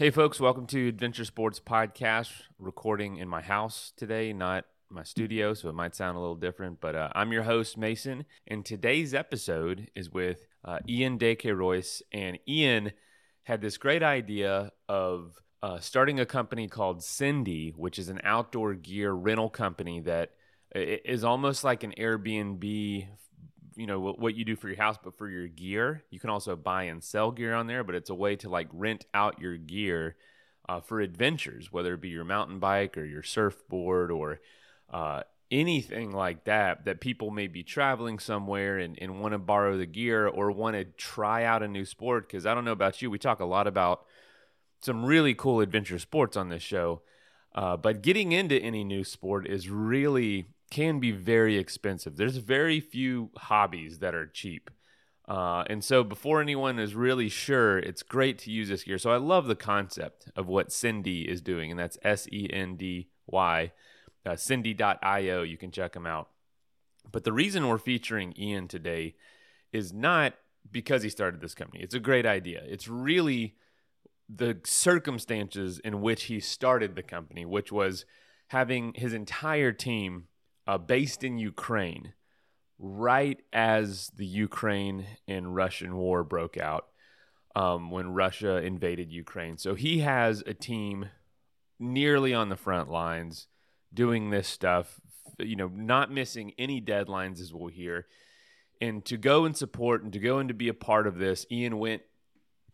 Hey, folks, welcome to Adventure Sports Podcast. Recording in my house today, not my studio, so it might sound a little different. But uh, I'm your host, Mason, and today's episode is with uh, Ian De Royce. And Ian had this great idea of uh, starting a company called Sendy, which is an outdoor gear rental company that is almost like an Airbnb you know what you do for your house but for your gear you can also buy and sell gear on there but it's a way to like rent out your gear uh, for adventures whether it be your mountain bike or your surfboard or uh, anything like that that people may be traveling somewhere and, and want to borrow the gear or want to try out a new sport because i don't know about you we talk a lot about some really cool adventure sports on this show uh, but getting into any new sport is really can be very expensive. There's very few hobbies that are cheap. Uh, and so before anyone is really sure, it's great to use this gear. So I love the concept of what Sendy is doing, and that's S E N D Y, uh, Sendy.io. You can check them out. But the reason we're featuring Ian today is not because he started this company. It's a great idea. It's really the circumstances in which he started the company, which was having his entire team uh, based in Ukraine, right as the Ukraine and Russian war broke out, um, when Russia invaded Ukraine. So he has a team nearly on the front lines doing this stuff, you know, not missing any deadlines, as we'll hear. And to go and support and to go and to be a part of this, Ian went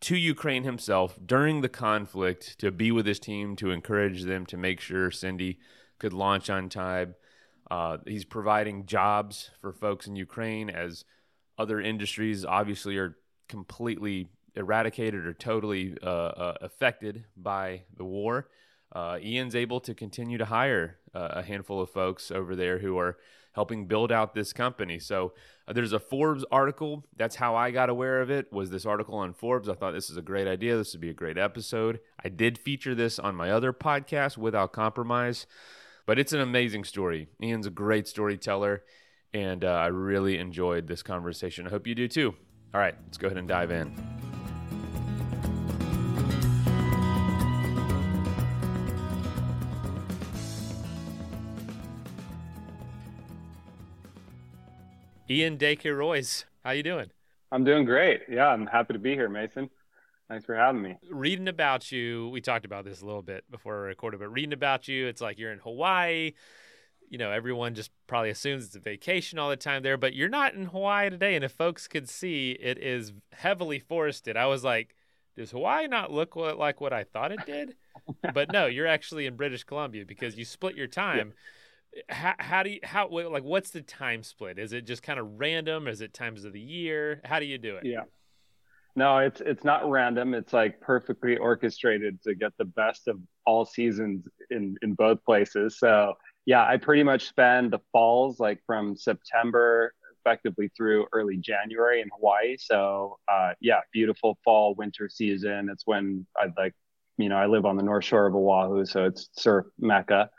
to Ukraine himself during the conflict to be with his team, to encourage them to make sure Sendy could launch on time. Uh, he's providing jobs for folks in Ukraine as other industries obviously are completely eradicated or totally uh, uh, affected by the war. Uh, Ian's able to continue to hire uh, a handful of folks over there who are helping build out this company. So uh, there's a Forbes article. That's how I got aware of it. Was this article on Forbes? I thought this is a great idea. This would be a great episode. I did feature this on my other podcast, Without Compromise. But it's an amazing story. Ian's a great storyteller, and uh, I really enjoyed this conversation. I hope you do too. All right, let's go ahead and dive in. Ian De Royce, how you doing? I'm doing great. Yeah, I'm happy to be here, Mason. Thanks for having me. Reading about you, we talked about this a little bit before we recorded, but reading about you, it's like you're in Hawaii. You know, everyone just probably assumes it's a vacation all the time there, but you're not in Hawaii today. And if folks could see, it is heavily forested. I was like, does Hawaii not look like what I thought it did? but no, you're actually in British Columbia because you split your time. Yeah. How, how do you how like what's the time split? Is it just kind of random? Is it times of the year? How do you do it? Yeah. No, it's it's not random. It's like perfectly orchestrated to get the best of all seasons in in both places. So yeah, I pretty much spend the falls like from September effectively through early January in Hawaii. So uh, yeah, beautiful fall winter season. It's when I'd like, you know, I live on the north shore of Oahu, so it's surf mecca.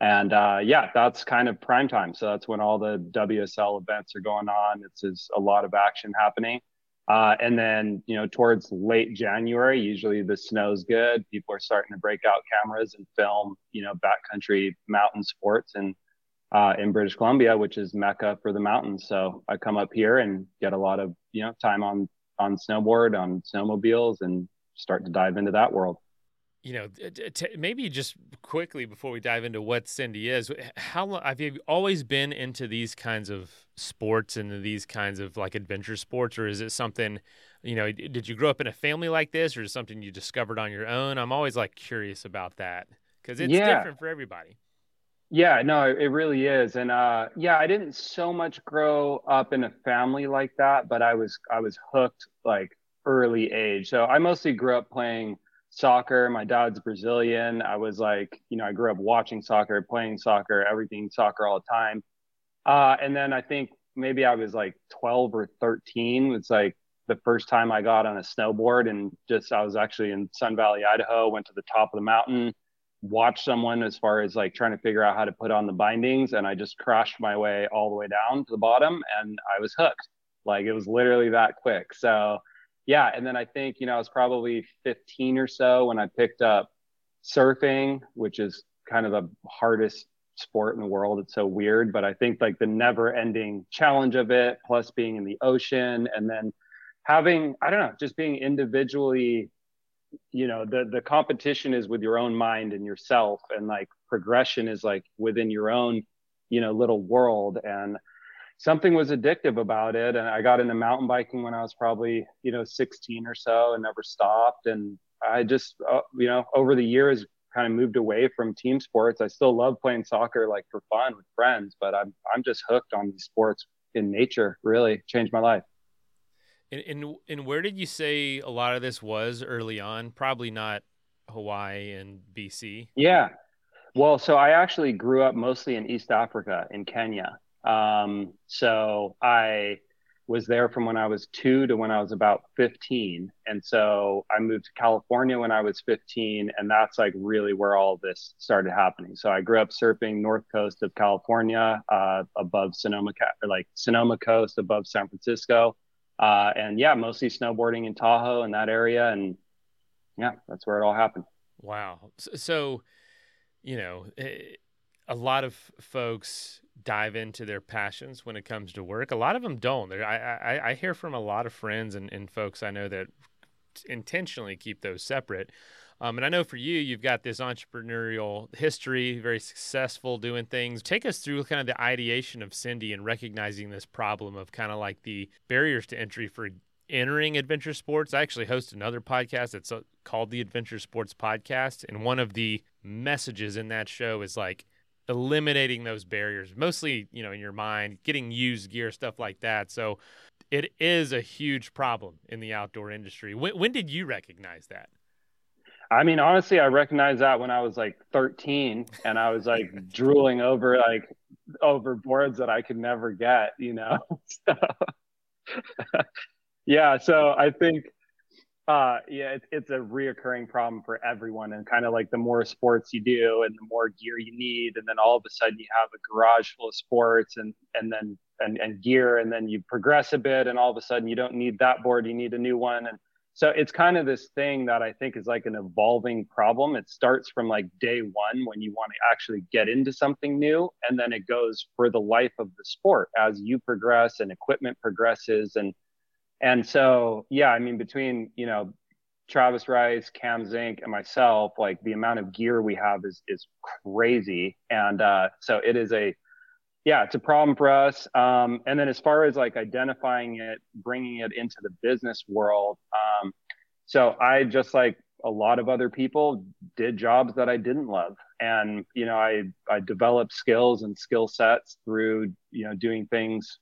And uh, yeah, that's kind of prime time. So that's when all the WSL events are going on. It's, a lot of action happening. Uh, and then, you know, towards late January, usually the snow's good. People are starting to break out cameras and film, you know, backcountry mountain sports and uh, in British Columbia, which is mecca for the mountains. So I come up here and get a lot of, you know, time on on snowboard, on snowmobiles, and start to dive into that world you know, t- maybe just quickly before we dive into what Sendy is, how long have you always been into these kinds of sports and these kinds of like adventure sports, or is it something, you know, did you grow up in a family like this, or is it something you discovered on your own? I'm always like curious about that because it's yeah. different for everybody. Yeah, no, it really is, and uh, yeah, I didn't so much grow up in a family like that, but I was I was hooked like early age. So I mostly grew up playing soccer. My dad's Brazilian. I was like, you know, I grew up watching soccer, playing soccer, everything soccer all the time. Uh, and then I think maybe I was like 12 or 13. It's like the first time I got on a snowboard and just I was actually in Sun Valley, Idaho, went to the top of the mountain, watched someone as far as like trying to figure out how to put on the bindings. And I just crashed my way all the way down to the bottom and I was hooked. Like it was literally that quick. So, yeah, and then I think you know I was probably 15 or so when I picked up surfing, which is kind of the hardest sport in the world. It's so weird, but I think like the never-ending challenge of it, plus being in the ocean, and then having I don't know, just being individually, you know, the the competition is with your own mind and yourself, and like progression is like within your own, you know, little world and something was addictive about it. And i got into mountain biking when i was probably you know 16 or so and never stopped. And i just uh, you know over the years kind of moved away from team sports. I still love playing soccer like for fun with friends but i'm i'm just hooked on these sports in nature really. Changed my life. And, and and where did you say a lot of this was early on? Probably not hawaii and bc yeah. Well so i actually grew up mostly in east africa in kenya um, so I was there from when I was two to when I was about 15. And so I moved to California when I was 15. And that's like really where all this started happening. So I grew up surfing north coast of California, uh, above Sonoma, like Sonoma coast above San Francisco. Uh, and yeah, mostly snowboarding in Tahoe in that area. And yeah, that's where it all happened. Wow. So, you know, eh, a lot of folks dive into their passions when it comes to work. A lot of them don't. I, I, I hear from a lot of friends and, and folks I know that intentionally keep those separate. Um, and I know for you, you've got this entrepreneurial history, very successful doing things. Take us through kind of the ideation of Sendy and recognizing this problem of kind of like the barriers to entry for entering adventure sports. I actually host another podcast that's uh, called the Adventure Sports Podcast. And one of the messages in that show is like, eliminating those barriers, mostly, you know, in your mind, getting used gear, stuff like that. So it is a huge problem in the outdoor industry. When, when did you recognize that? I mean, honestly, I recognized that when I was like 13 and I was like drooling over like over boards that I could never get, you know? so, yeah. So I think uh, yeah, it's it's a reoccurring problem for everyone, and kind of like the more sports you do, and the more gear you need, and then all of a sudden you have a garage full of sports, and and then and and gear, and then you progress a bit, and all of a sudden you don't need that board, you need a new one, and so it's kind of this thing that I think is like an evolving problem. It starts from like day one when you want to actually get into something new, and then it goes for the life of the sport as you progress and equipment progresses and and so, yeah, I mean, between, you know, Travis Rice, Cam Zink, and myself, like the amount of gear we have is is crazy. And uh, so it is a, yeah, it's a problem for us. Um, and then as far as like identifying it, bringing it into the business world, um, so I just like a lot of other people did jobs that I didn't love, and you know, I I developed skills and skill sets through you know doing things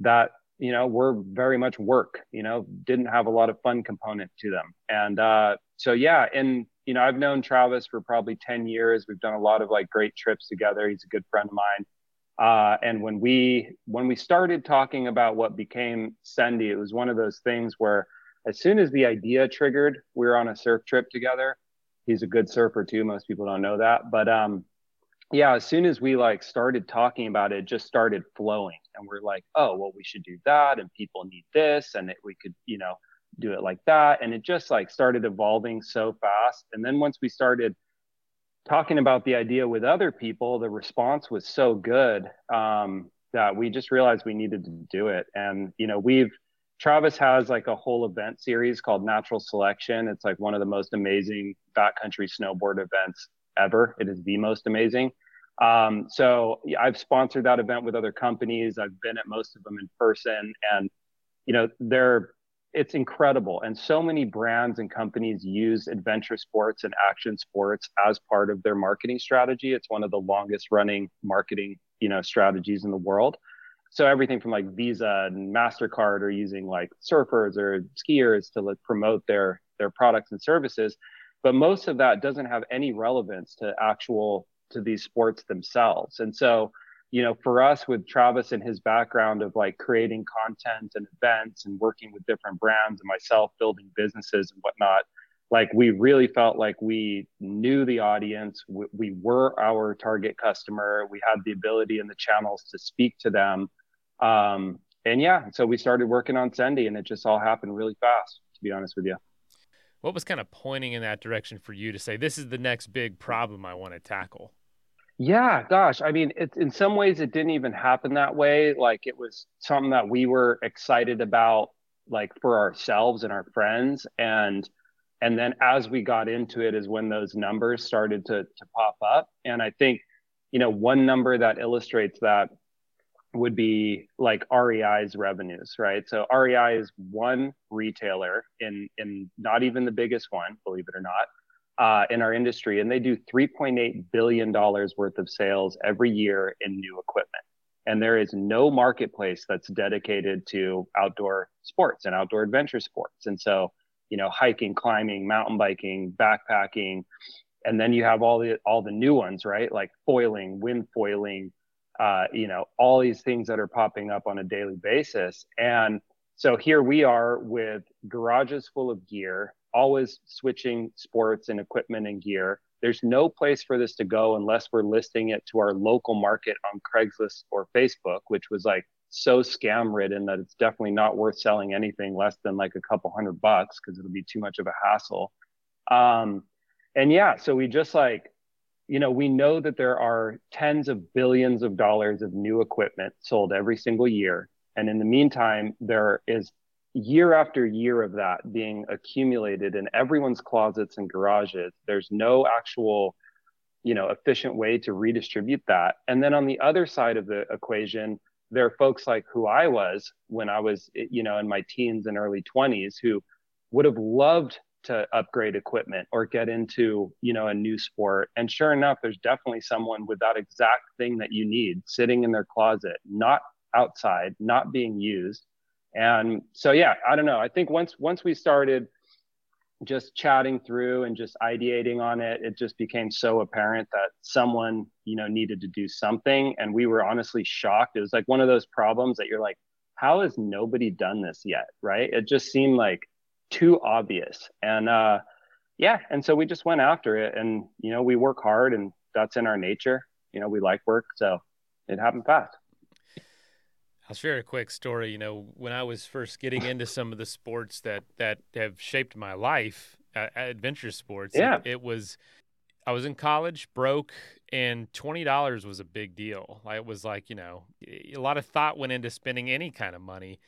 that you know were very much work you know didn't have a lot of fun component to them. And uh, so yeah and you know i've known travis for probably 10 years. We've done a lot of like great trips together. He's a good friend of mine. Uh, and when we when we started talking about what became Sendy, it was one of those things where as soon as the idea triggered, we were on a surf trip together. He's a good surfer too. Most people don't know that, but um, yeah, as soon as we like started talking about it, it just started flowing and we're like oh well we should do that and people need this and it, we could you know do it like that and it just like started evolving so fast and then once we started talking about the idea with other people the response was so good um, that we just realized we needed to do it and you know we've travis has like a whole event series called natural selection. It's like one of the most amazing backcountry snowboard events ever. It is the most amazing um, so I've sponsored that event with other companies. I've been at most of them in person, and you know they're it's incredible. And so many brands and companies use adventure sports and action sports as part of their marketing strategy. It's one of the longest running marketing you know strategies in the world. So everything from like Visa and Mastercard are using like surfers or skiers to like promote their their products and services. But most of that doesn't have any relevance to actual to these sports themselves. And so, you know, for us with Travis and his background of like creating content and events and working with different brands and myself building businesses and whatnot, like we really felt like we knew the audience. We, we were our target customer. We had the ability and the channels to speak to them. Um, and yeah, so we started working on Sendy, and it just all happened really fast. To be honest with you. What was kind of pointing in that direction for you to say this is the next big problem I want to tackle? Yeah, gosh, I mean, it's in some ways it didn't even happen that way. Like it was something that we were excited about, like for ourselves and our friends, and and then as we got into it is when those numbers started to to pop up. And I think, you know, one number that illustrates that would be like REI's revenues, right? So REI is one retailer in in not even the biggest one, believe it or not, uh, in our industry, and they do 3.8 billion dollars worth of sales every year in new equipment. And there is no marketplace that's dedicated to outdoor sports and outdoor adventure sports. And so, you know, hiking, climbing, mountain biking, backpacking, and then you have all the all the new ones, right? Like foiling, wind foiling, uh, you know, all these things that are popping up on a daily basis. And so here we are with garages full of gear, always switching sports and equipment and gear. There's no place for this to go unless we're listing it to our local market on Craigslist or Facebook, which was like so scam ridden that it's definitely not worth selling anything less than like a couple hundred bucks because it'll be too much of a hassle. Um, and yeah, so we just like you know, we know that there are tens of billions of dollars of new equipment sold every single year. And in the meantime, there is year after year of that being accumulated in everyone's closets and garages. There's no actual, you know, efficient way to redistribute that. And then on the other side of the equation, there are folks like who I was when I was, you know, in my teens and early 20s who would have loved to upgrade equipment or get into you know a new sport and sure enough there's definitely someone with that exact thing that you need sitting in their closet not outside not being used and so yeah i don't know i think once once we started just chatting through and just ideating on it it just became so apparent that someone you know needed to do something and we were honestly shocked it was like one of those problems that you're like how has nobody done this yet right it just seemed like too obvious. And uh, yeah, and so we just went after it, and you know, we work hard, and that's in our nature. You know, we like work, so it happened fast. I'll share a quick story. You know, when I was first getting into some of the sports that that have shaped my life, uh, adventure sports. Yeah, it, it was. I was in college, broke, and twenty dollars was a big deal. It was like you know, a lot of thought went into spending any kind of money,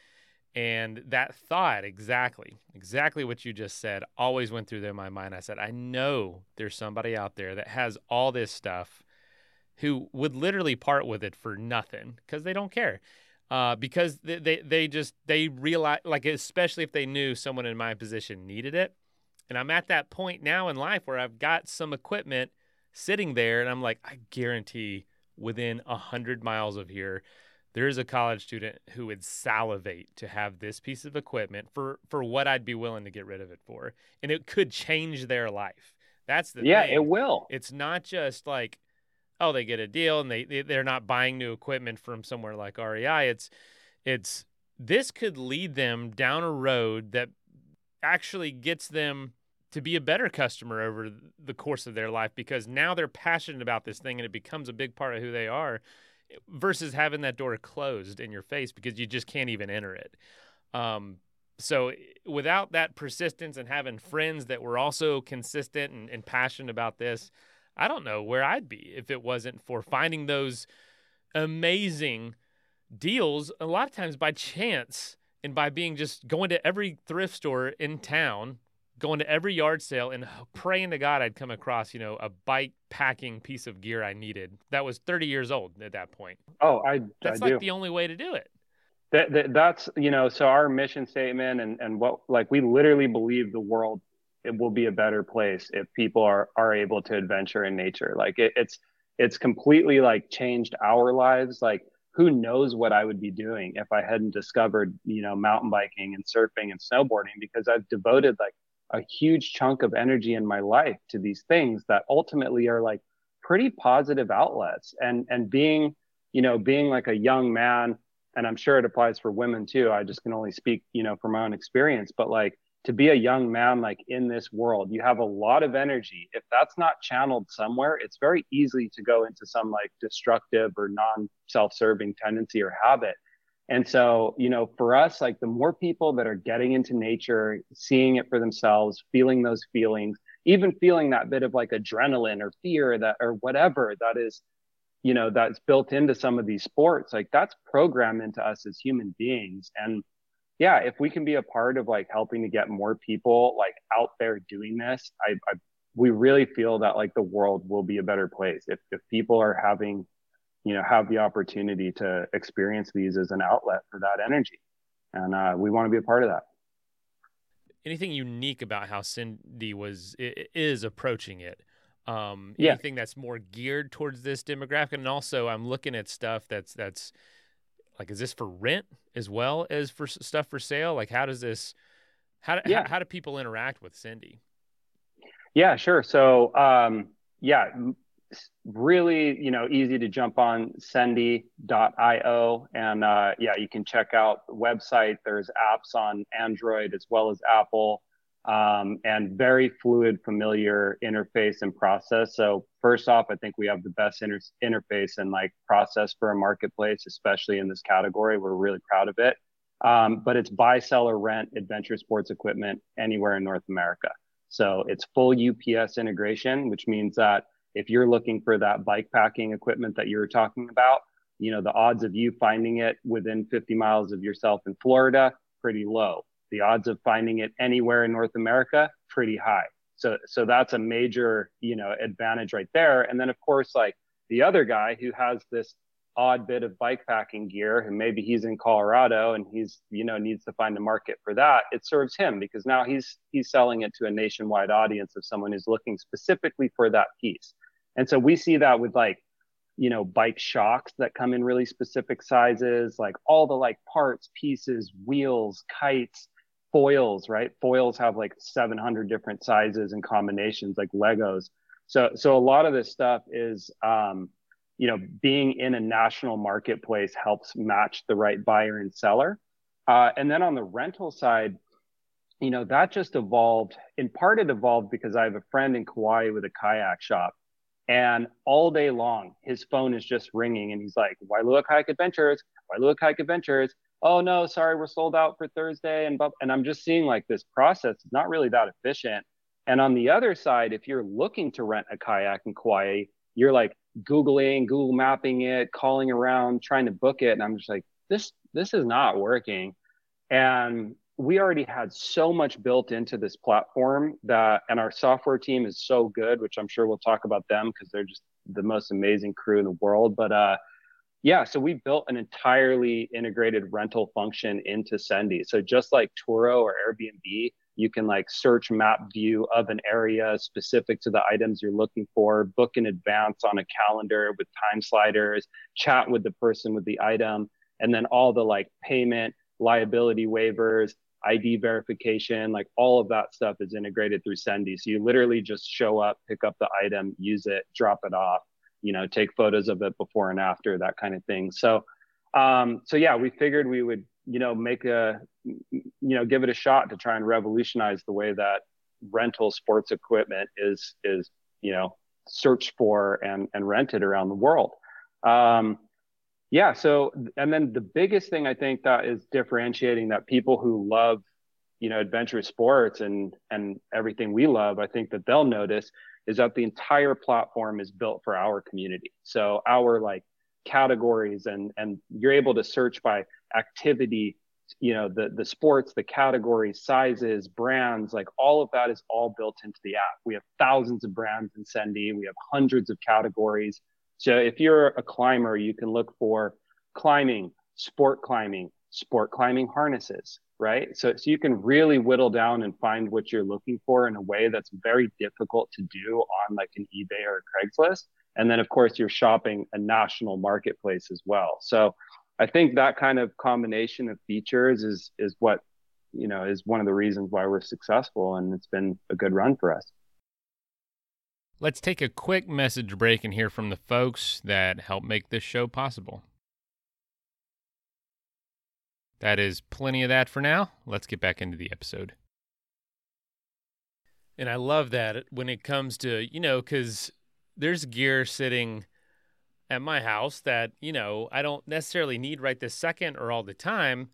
and that thought, exactly, exactly what you just said, always went through my mind. I said, I know there's somebody out there that has all this stuff who would literally part with it for nothing because they don't care. Uh, because they, they, they just, they realize, like, especially if they knew someone in my position needed it. And I'm at that point now in life where I've got some equipment sitting there and I'm like, I guarantee within a hundred miles of here, there is a college student who would salivate to have this piece of equipment for for what I'd be willing to get rid of it for, and it could change their life. That's the yeah, thing. it will. It's not just like oh they get a deal and they, they they're not buying new equipment from somewhere like REI. It's it's this could lead them down a road that actually gets them to be a better customer over the course of their life because now they're passionate about this thing and it becomes a big part of who they are versus having that door closed in your face because you just can't even enter it. Um, so without that persistence and having friends that were also consistent and, and passionate about this, I don't know where I'd be if it wasn't for finding those amazing deals a lot of times by chance and by being just going to every thrift store in town going to every yard sale and praying to God I'd come across, you know, a bike packing piece of gear I needed that was 30 years old at that point. Oh, I that's I like do. the only way to do it. That, that that's you know so our mission statement and and what like we literally believe the world it will be a better place if people are are able to adventure in nature. Like it, it's it's completely like changed our lives. Like who knows what I would be doing if I hadn't discovered, you know, mountain biking and surfing and snowboarding because I've devoted like a huge chunk of energy in my life to these things that ultimately are like pretty positive outlets. And and being you know being like a young man and i'm sure it applies for women too i just can only speak you know from my own experience but like to be a young man like in this world you have a lot of energy if that's not channeled somewhere it's very easy to go into some like destructive or non self-serving tendency or habit And so, you know, for us, like the more people that are getting into nature, seeing it for themselves, feeling those feelings, even feeling that bit of like adrenaline or fear that or whatever that is, you know, that's built into some of these sports, like that's programmed into us as human beings. And yeah, if we can be a part of like helping to get more people like out there doing this, I, I we really feel that like the world will be a better place. If if people are having you know have the opportunity to experience these as an outlet for that energy and uh, we want to be a part of that. Anything unique about how sendy was is approaching it? Um yeah. anything that's more geared towards this demographic? And also i'm looking at stuff that's that's like is this for rent as well as for stuff for sale like how does this how do, yeah. how, how do people interact with sendy yeah sure so um yeah really, you know, easy to jump on Sendy.io. And uh, yeah, you can check out the website. There's apps on Android as well as Apple. Um, and very fluid, familiar interface and process. So first off, I think we have the best inter- interface and like process for a marketplace, especially in this category. We're really proud of it. Um, but it's buy, sell, or rent adventure sports equipment anywhere in North America. So it's full UPS integration, which means that if you're looking for that bike packing equipment that you were talking about, you know, the odds of you finding it within 50 miles of yourself in Florida, pretty low. The odds of finding it anywhere in North America, pretty high. So, so that's a major, you know, advantage right there. And then of course, like the other guy who has this odd bit of bike packing gear and maybe he's in Colorado and he's you know needs to find a market for that it serves him because now he's he's selling it to a nationwide audience of someone who's looking specifically for that piece and so we see that with like you know bike shocks that come in really specific sizes like all the like parts pieces wheels kites foils right foils have like 700 different sizes and combinations like legos so so a lot of this stuff is um you know, being in a national marketplace helps match the right buyer and seller. Uh, and then on the rental side, you know, that just evolved. In part, it evolved because I have a friend in Kauai with a kayak shop. And all day long, his phone is just ringing. And he's like, Wailua Kayak Adventures, Wailua Kayak Adventures. Oh, no, sorry, we're sold out for Thursday. And, and I'm just seeing like this process is not really that efficient. And on the other side, if you're looking to rent a kayak in Kauai, you're like, Googling, Google mapping it, calling around, trying to book it. And I'm just like, this, this is not working. And we already had so much built into this platform that, and our software team is so good, which I'm sure we'll talk about them because they're just the most amazing crew in the world. But, uh, yeah, so we built an entirely integrated rental function into Sendy. So just like Turo or Airbnb, you can like search map view of an area specific to the items you're looking for, book in advance on a calendar with time sliders, chat with the person with the item, and then all the like payment, liability waivers, ID verification, like all of that stuff is integrated through Sendy. So you literally just show up, pick up the item, use it, drop it off, you know, take photos of it before and after, that kind of thing. So um, so yeah, we figured we would you know make a you know give it a shot to try and revolutionize the way that rental sports equipment is is you know searched for and and rented around the world um, yeah so and then the biggest thing i think that is differentiating that people who love you know adventurous sports and and everything we love i think that they'll notice is that the entire platform is built for our community. So our like categories and and you're able to search by activity you know the the sports the categories sizes brands like all of that is all built into the app. We have thousands of brands in sendy. We have hundreds of categories. So if you're a climber you can look for climbing sport climbing sport climbing harnesses right so, so you can really whittle down and find what you're looking for in a way that's very difficult to do on like an ebay or a craigslist and then of course you're shopping a national marketplace as well so I think that kind of combination of features is is what you know is one of the reasons why we're successful and it's been a good run for us. Let's take a quick message break and hear from the folks that help make this show possible. That is plenty of that for now. Let's get back into the episode. And I love that when it comes to, you know, because there's gear sitting at my house that, you know, I don't necessarily need right this second or all the time,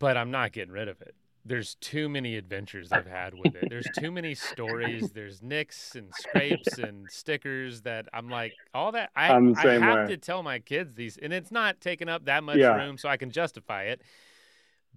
but I'm not getting rid of it. There's too many adventures I've had with it. There's too many stories. There's nicks and scrapes and stickers that I'm like, all that I, I have way. to tell my kids these, and it's not taking up that much yeah. room so I can justify it.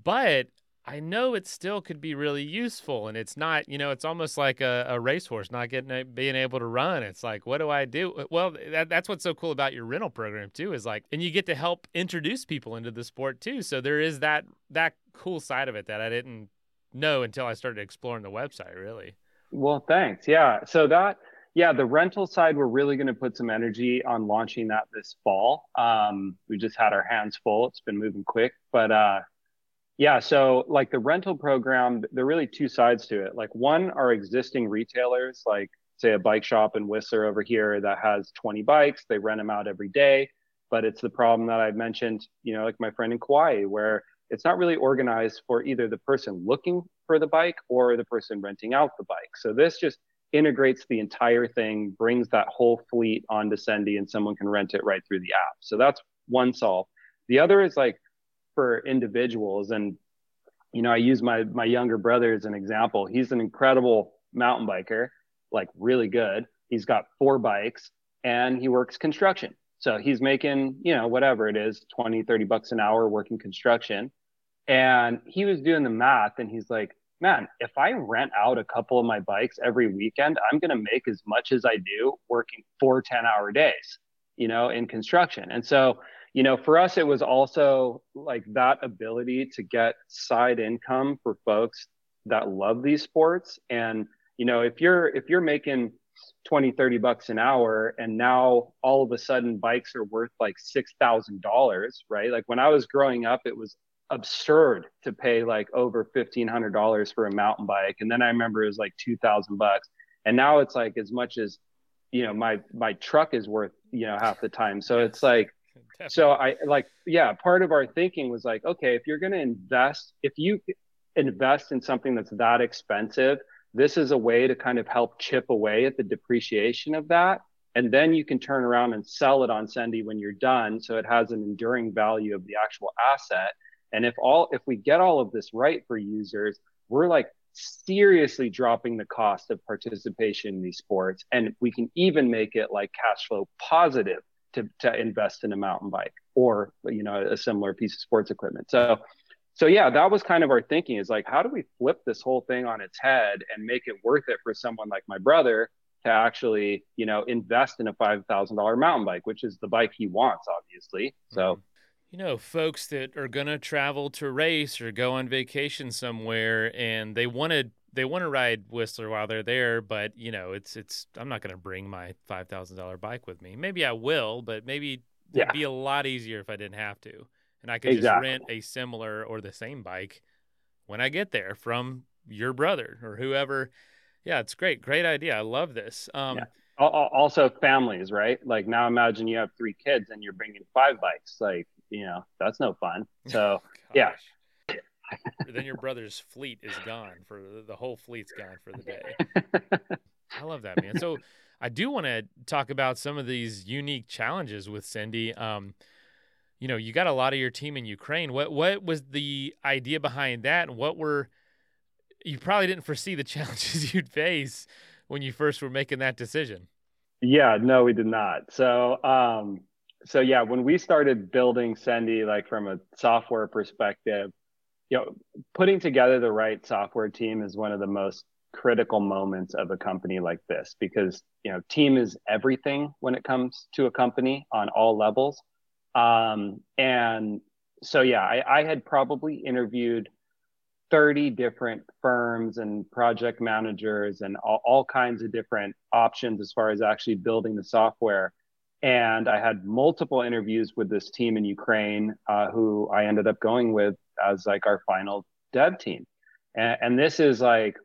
But I know it still could be really useful, and it's not. You know, it's almost like a, a racehorse not getting being able to run. It's like, what do I do? Well, that, that's what's so cool about your rental program too. Is like, and you get to help introduce people into the sport too. So there is that that cool side of it that I didn't know until I started exploring the website. Really. Well, thanks. Yeah. So that yeah, the rental side, we're really going to put some energy on launching that this fall. Um, we just had our hands full. It's been moving quick, but uh, yeah, so like the rental program, there are really two sides to it. Like one are existing retailers, like say a bike shop in Whistler over here that has 20 bikes, they rent them out every day. But it's the problem that I mentioned, you know, like my friend in Kauai, where it's not really organized for either the person looking for the bike or the person renting out the bike. So this just integrates the entire thing, brings that whole fleet onto Sendy, and someone can rent it right through the app. So that's one solve. The other is like for individuals. And, you know, I use my, my younger brother as an example. He's an incredible mountain biker, like really good. He's got four bikes and he works construction. So he's making, you know, whatever it is, 20, 30 bucks an hour working construction. And he was doing the math and he's like, man, if I rent out a couple of my bikes every weekend, I'm going to make as much as I do working four 10 hour days, you know, in construction. And so you know, for us, it was also like that ability to get side income for folks that love these sports. And, you know, if you're, if you're making 20, 30 bucks an hour and now all of a sudden bikes are worth like $6,000, right? Like when I was growing up, it was absurd to pay like over $1,500 for a mountain bike. And then I remember it was like 2000 bucks. And now it's like as much as, you know, my, my truck is worth, you know, half the time. So it's like, so I like, yeah, part of our thinking was like, okay, if you're going to invest, if you invest in something that's that expensive, this is a way to kind of help chip away at the depreciation of that. And then you can turn around and sell it on Sendy when you're done. So it has an enduring value of the actual asset. And if all, if we get all of this right for users, we're like seriously dropping the cost of participation in these sports. And we can even make it like cash flow positive to, to invest in a mountain bike or you know a similar piece of sports equipment so so yeah that was kind of our thinking is like how do we flip this whole thing on its head and make it worth it for someone like my brother to actually you know invest in a $5000 mountain bike which is the bike he wants obviously so mm-hmm. you know folks that are going to travel to race or go on vacation somewhere and they want to they want to ride Whistler while they're there, but you know, it's it's I'm not going to bring my five thousand dollar bike with me. Maybe I will, but maybe yeah. it'd be a lot easier if I didn't have to, and I could exactly. just rent a similar or the same bike when I get there from your brother or whoever. Yeah, it's great, great idea. I love this. Um, yeah. Also, families, right? Like now, imagine you have three kids and you're bringing five bikes. Like you know, that's no fun. So yeah, then your brother's fleet is gone for the whole fleet's gone for the day. I love that man. So I do want to talk about some of these unique challenges with Sendy. Um, you know, you got a lot of your team in Ukraine. What what was the idea behind that, and what were you probably didn't foresee the challenges you'd face when you first were making that decision? Yeah, no, we did not. So, um, so yeah, when we started building Sendy, like from a software perspective, you know, putting together the right software team is one of the most critical moments of a company like this because you know team is everything when it comes to a company on all levels. Um, and so yeah I, I, had probably interviewed 30 different firms and project managers and all, all kinds of different options as far as actually building the software and I had multiple interviews with this team in Ukraine, uh, who I ended up going with as like our final dev team. And, and this is like,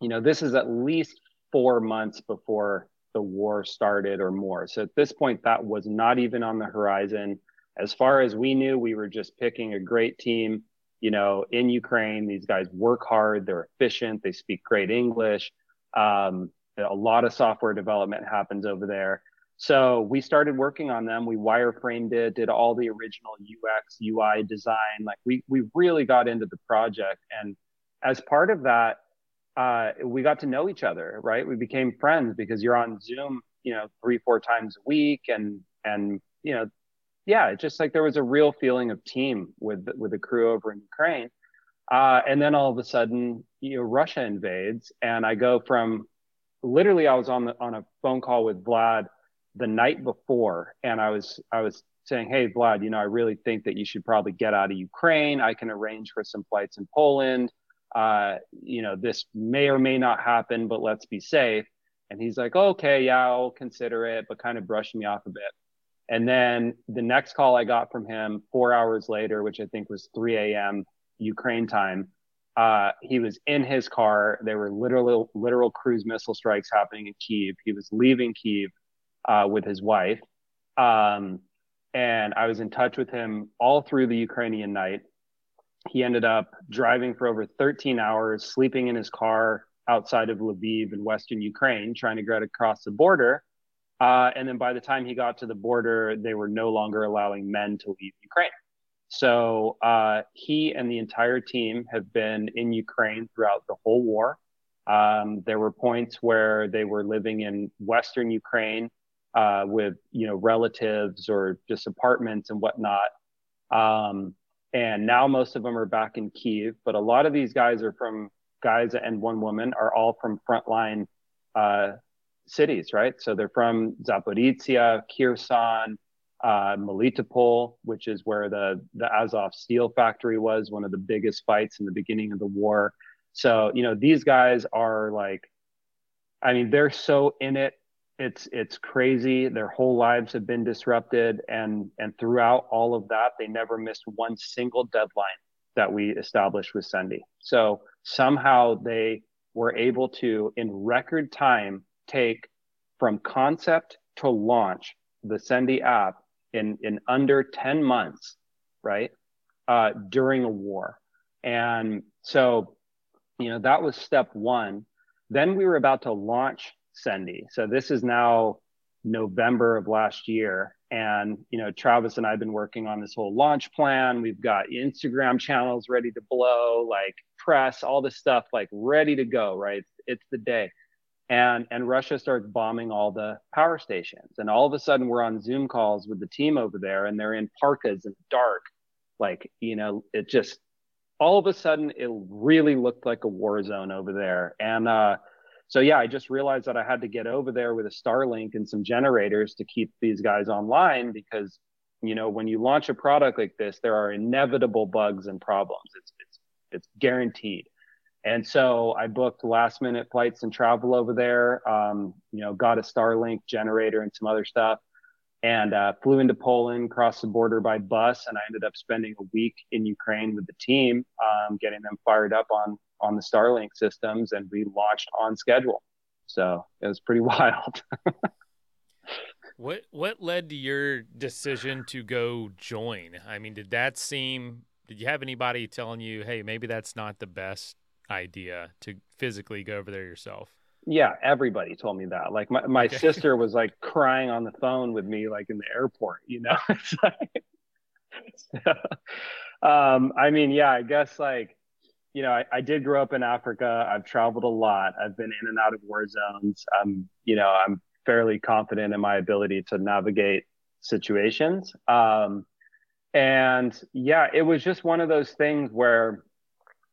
you know, this is at least four months before the war started or more. So at this point, that was not even on the horizon. As far as we knew, we were just picking a great team, you know, in Ukraine. These guys work hard, they're efficient, they speak great English. Um, a lot of software development happens over there So we started working on them. We wireframed it, did all the original UX, UI design. Like we we really got into the project, and as part of that, uh, we got to know each other. Right, we became friends because you're on Zoom, you know, three four times a week, and and you know, yeah, just like there was a real feeling of team with with the crew over in Ukraine. Uh, and then all of a sudden, you know, Russia invades, and I go from literally I was on the on a phone call with Vlad the night before, and I was I was saying, "Hey, Vlad, you know, I really think that you should probably get out of Ukraine. I can arrange for some flights in Poland. Uh, you know, this may or may not happen, but let's be safe." And he's like, "Okay, yeah, I'll consider it," but kind of brushed me off a bit. And then the next call I got from him four hours later, which I think was 3 a.m. Ukraine time, uh, he was in his car. There were literal literal cruise missile strikes happening in Kiev. He was leaving Kiev uh, with his wife, um, and I was in touch with him all through the Ukrainian night. He ended up driving for over 13 hours, sleeping in his car outside of Lviv in western Ukraine, trying to get across the border. Uh, and then by the time he got to the border, they were no longer allowing men to leave Ukraine. So uh, he and the entire team have been in Ukraine throughout the whole war. Um, there were points where they were living in Western Ukraine uh, with you know relatives or just apartments and whatnot. Um, and now most of them are back in Kiev, but a lot of these guys are from guys and one woman are all from frontline uh, cities, right? So they're from Zaporizhia, Kherson, uh, Melitopol, which is where the the Azov steel factory was, one of the biggest fights in the beginning of the war. So you know these guys are like, I mean, they're so in it. It's it's crazy. Their whole lives have been disrupted, and and throughout all of that, they never missed one single deadline that we established with Sendy. So somehow they were able to, in record time, take from concept to launch the Sendy app in in under 10 months right uh, during a war and so you know that was step one then we were about to launch sendy so this is now november of last year. And you know travis and i've been working on this whole launch plan. We've got instagram channels ready to blow like press all this stuff like ready to go right? It's, it's the day. And and Russia starts bombing all the power stations. And all of a sudden, we're on Zoom calls with the team over there, and they're in parkas and dark, like you know, it just all of a sudden it really looked like a war zone over there. And uh, so yeah, I just realized that I had to get over there with a Starlink and some generators to keep these guys online because you know when you launch a product like this, there are inevitable bugs and problems. It's it's it's guaranteed. And so I booked last minute flights and travel over there. Um, you know, got a Starlink generator and some other stuff, and uh, flew into Poland, crossed the border by bus, and I ended up spending a week in Ukraine with the team, um, getting them fired up on on the Starlink systems, and we launched on schedule. So it was pretty wild. what what led to your decision to go join? I mean, did that seem? Did you have anybody telling you, "Hey, maybe that's not the best idea to physically go over there yourself? Yeah, everybody told me that. Like my, my okay. sister was like crying on the phone with me, like in the airport, you know? so, um, I mean, yeah, I guess like, you know, I, I did grow up in Africa. I've traveled a lot. I've been in and out of war zones. I'm, you know, I'm fairly confident in my ability to navigate situations. Um, and yeah, it was just one of those things where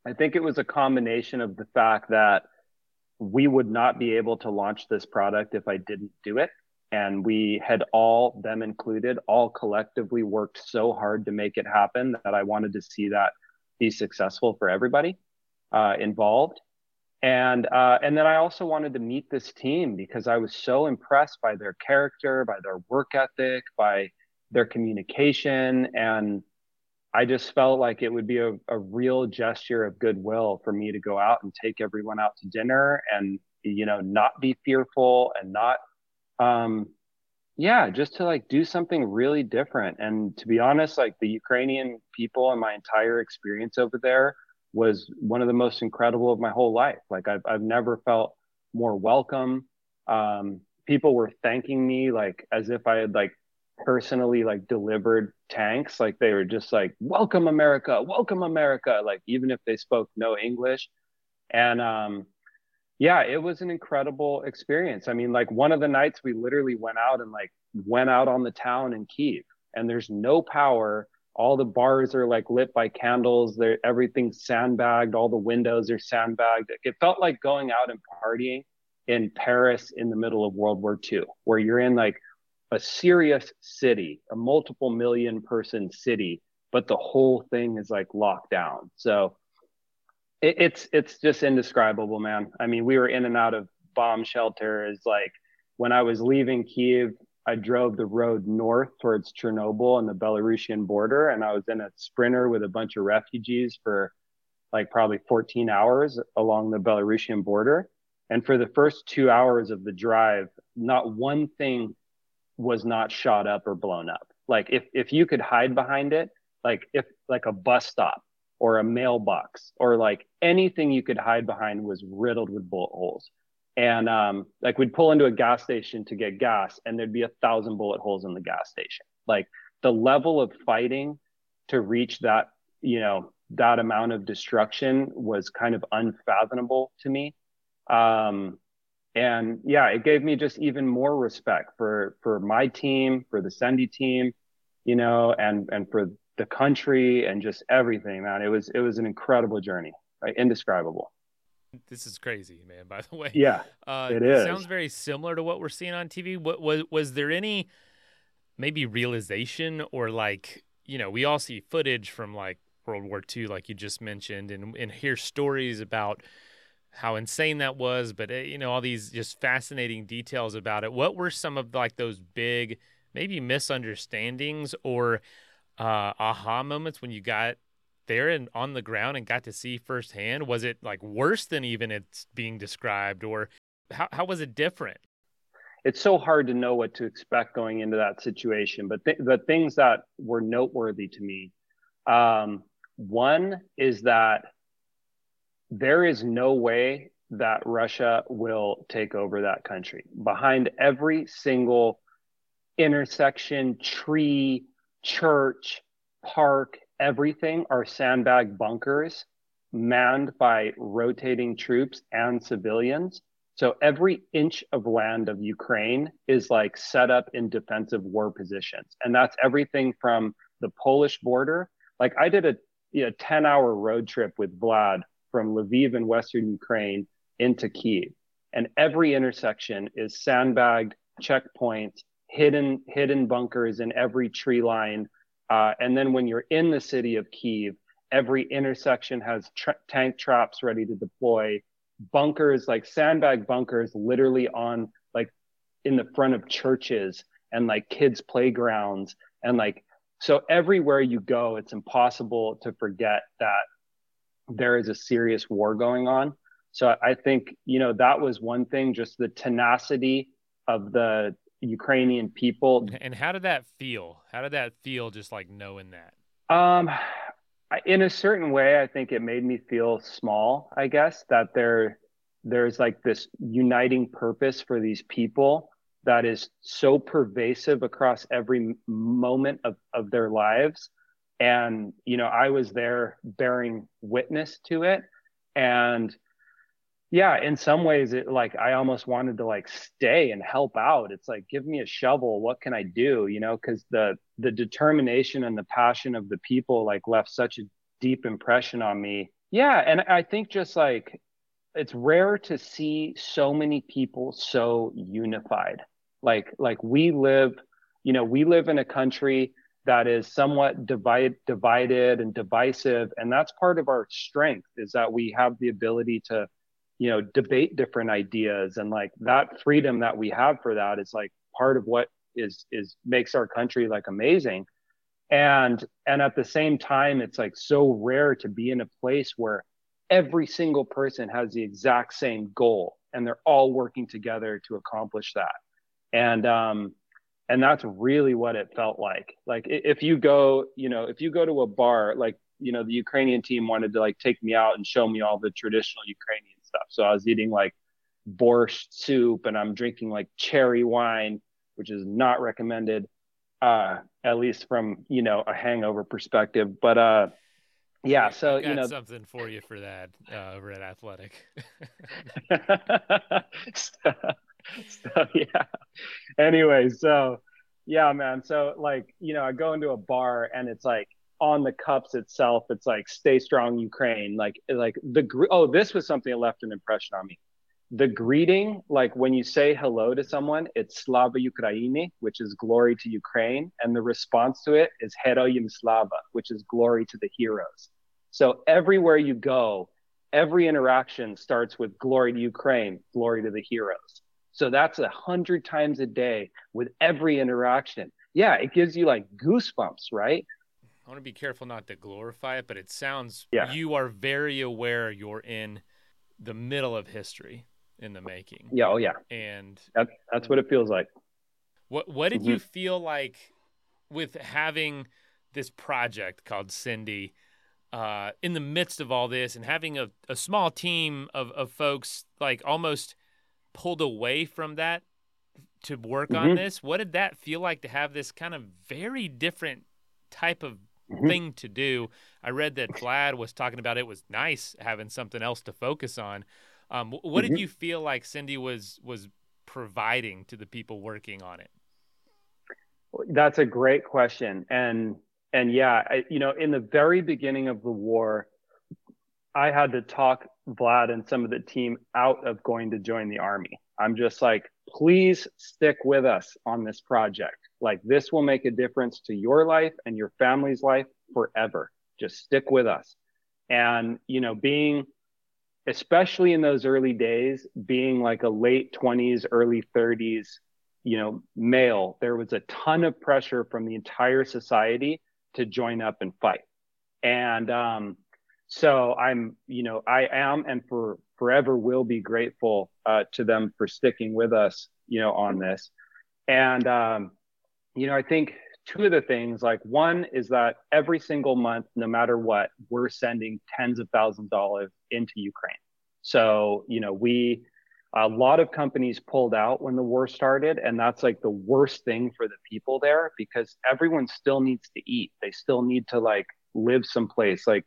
I think it was a combination of the fact that we would not be able to launch this product if I didn't do it. And we had all, them included, all collectively worked so hard to make it happen that I wanted to see that be successful for everybody uh, involved. And uh, and then I also wanted to meet this team because I was so impressed by their character, by their work ethic, by their communication, and I just felt like it would be a, a real gesture of goodwill for me to go out and take everyone out to dinner and, you know, not be fearful and not, um, yeah, just to like do something really different. And to be honest, like the Ukrainian people and my entire experience over there was one of the most incredible of my whole life. Like I've, I've never felt more welcome. Um, people were thanking me like as if I had like personally like delivered tanks. Like they were just like, welcome America, welcome America. Like even if they spoke no English. And um, yeah, it was an incredible experience. I mean, like one of the nights we literally went out and like went out on the town in Kiev and there's no power. All the bars are like lit by candles. There, everything's sandbagged. All the windows are sandbagged. It felt like going out and partying in Paris in the middle of World War II, where you're in like a serious city, a multiple million person city, but the whole thing is like locked down. So it, it's it's just indescribable, man. I mean, we were in and out of bomb shelters. Like when I was leaving Kiev, I drove the road north towards Chernobyl and the Belarusian border, and I was in a sprinter with a bunch of refugees for like probably 14 hours along the Belarusian border. And for the first two hours of the drive, not one thing was not shot up or blown up. Like if if you could hide behind it, like if like a bus stop or a mailbox or like anything you could hide behind was riddled with bullet holes. And um, like we'd pull into a gas station to get gas, and there'd be a thousand bullet holes in the gas station. Like the level of fighting to reach that, you know, that amount of destruction was kind of unfathomable to me. Um, and yeah, it gave me just even more respect for for my team, for the Sendy team, you know, and and for the country and just everything, man. It was it was an incredible journey, right? indescribable. This is crazy, man. By the way, yeah, uh, it is. Sounds very similar to what we're seeing on TV. What was was there any maybe realization or like you know we all see footage from like World War II, like you just mentioned, and and hear stories about how insane that was, but eh, you know all these just fascinating details about it. What were some of like those big maybe misunderstandings or uh, aha moments when you got there and on the ground and got to see firsthand? Was it like worse than even it's being described, or how how was it different? It's so hard to know what to expect going into that situation, but th- the things that were noteworthy to me, um, one is that there is no way that Russia will take over that country. Behind every single intersection, tree, church, park, everything are sandbag bunkers manned by rotating troops and civilians. So every inch of land of Ukraine is like set up in defensive war positions. And that's everything from the Polish border. Like I did a you know, 10 hour road trip with Vlad from Lviv in Western Ukraine into Kiev. And every intersection is sandbagged checkpoints, hidden hidden bunkers in every tree line. Uh, and then when you're in the city of Kiev, every intersection has tank traps ready to deploy, bunkers like sandbag bunkers, literally on like in the front of churches and like kids' playgrounds and like so everywhere you go, it's impossible to forget that there is a serious war going on. So I think, you know, that was one thing, just the tenacity of the Ukrainian people. And how did that feel? How did that feel just like knowing that? Um, in a certain way, I think it made me feel small, I guess, that there, there's like this uniting purpose for these people that is so pervasive across every moment of, of their lives and you know i was there bearing witness to it and yeah in some ways it like i almost wanted to like stay and help out. It's like give me a shovel. What can i do? You know because the the determination and the passion of the people like left such a deep impression on me. Yeah and i think just like it's rare to see so many people so unified. Like like we live you know we live in a country that is somewhat divide, divided and divisive and that's part of our strength is that we have the ability to you know debate different ideas. And like that freedom that we have for that is like part of what is is makes our country like amazing. And and at the same time it's like so rare to be in a place where every single person has the exact same goal and they're all working together to accomplish that. And um and that's really what it felt like. Like if you go you know if you go to a bar like you know the ukrainian team wanted to like take me out and show me all the traditional ukrainian stuff so i was eating like borscht soup and I'm drinking like cherry wine, which is not recommended, uh, at least from, you know, a hangover perspective. But, uh, yeah, so you know something for you for that uh, over at Athletic. so, so yeah. Anyway, so yeah, man. So like you know, I go into a bar and it's like on the cups itself, it's like "Stay strong, Ukraine." Like like the oh, this was something that left an impression on me. The greeting, like when you say hello to someone, it's Slava Ukraini, which is glory to Ukraine, and the response to it is Heroyam Slava, which is glory to the heroes. So everywhere you go, every interaction starts with glory to Ukraine, glory to the heroes. So that's a hundred times a day with every interaction. Yeah, it gives you like goosebumps, right? I want to be careful not to glorify it, but it sounds yeah. you are very aware you're in the middle of history in the making. Yeah, oh yeah. And that, that's what it feels like. What what did mm-hmm. you feel like with having this project called Sendy uh, in the midst of all this and having a, a small team of, of folks like almost pulled away from that to work mm-hmm. on this? What did that feel like to have this kind of very different type of. Thing to do? I read that Vlad was talking about it was nice having something else to focus on. Um, what mm-hmm. did you feel like Sendy was was providing to the people working on it? That's a great question, and and yeah, I, you know, in the very beginning of the war, I had to talk Vlad and some of the team out of going to join the army. I'm just like, please stick with us on this project. Like, this will make a difference to your life and your family's life forever. Just stick with us. And, you know, being, especially in those early days, being like a late 20s, early 30s, you know, male, there was a ton of pressure from the entire society to join up and fight. And, um, so I'm, you know, I am and for forever will be grateful uh, to them for sticking with us, you know, on this. And, um, you know, I think two of the things, like one is that every single month, no matter what, we're sending tens of thousands of dollars into Ukraine. So, you know, we, a lot of companies pulled out when the war started and that's like the worst thing for the people there because everyone still needs to eat. They still need to like live someplace. Like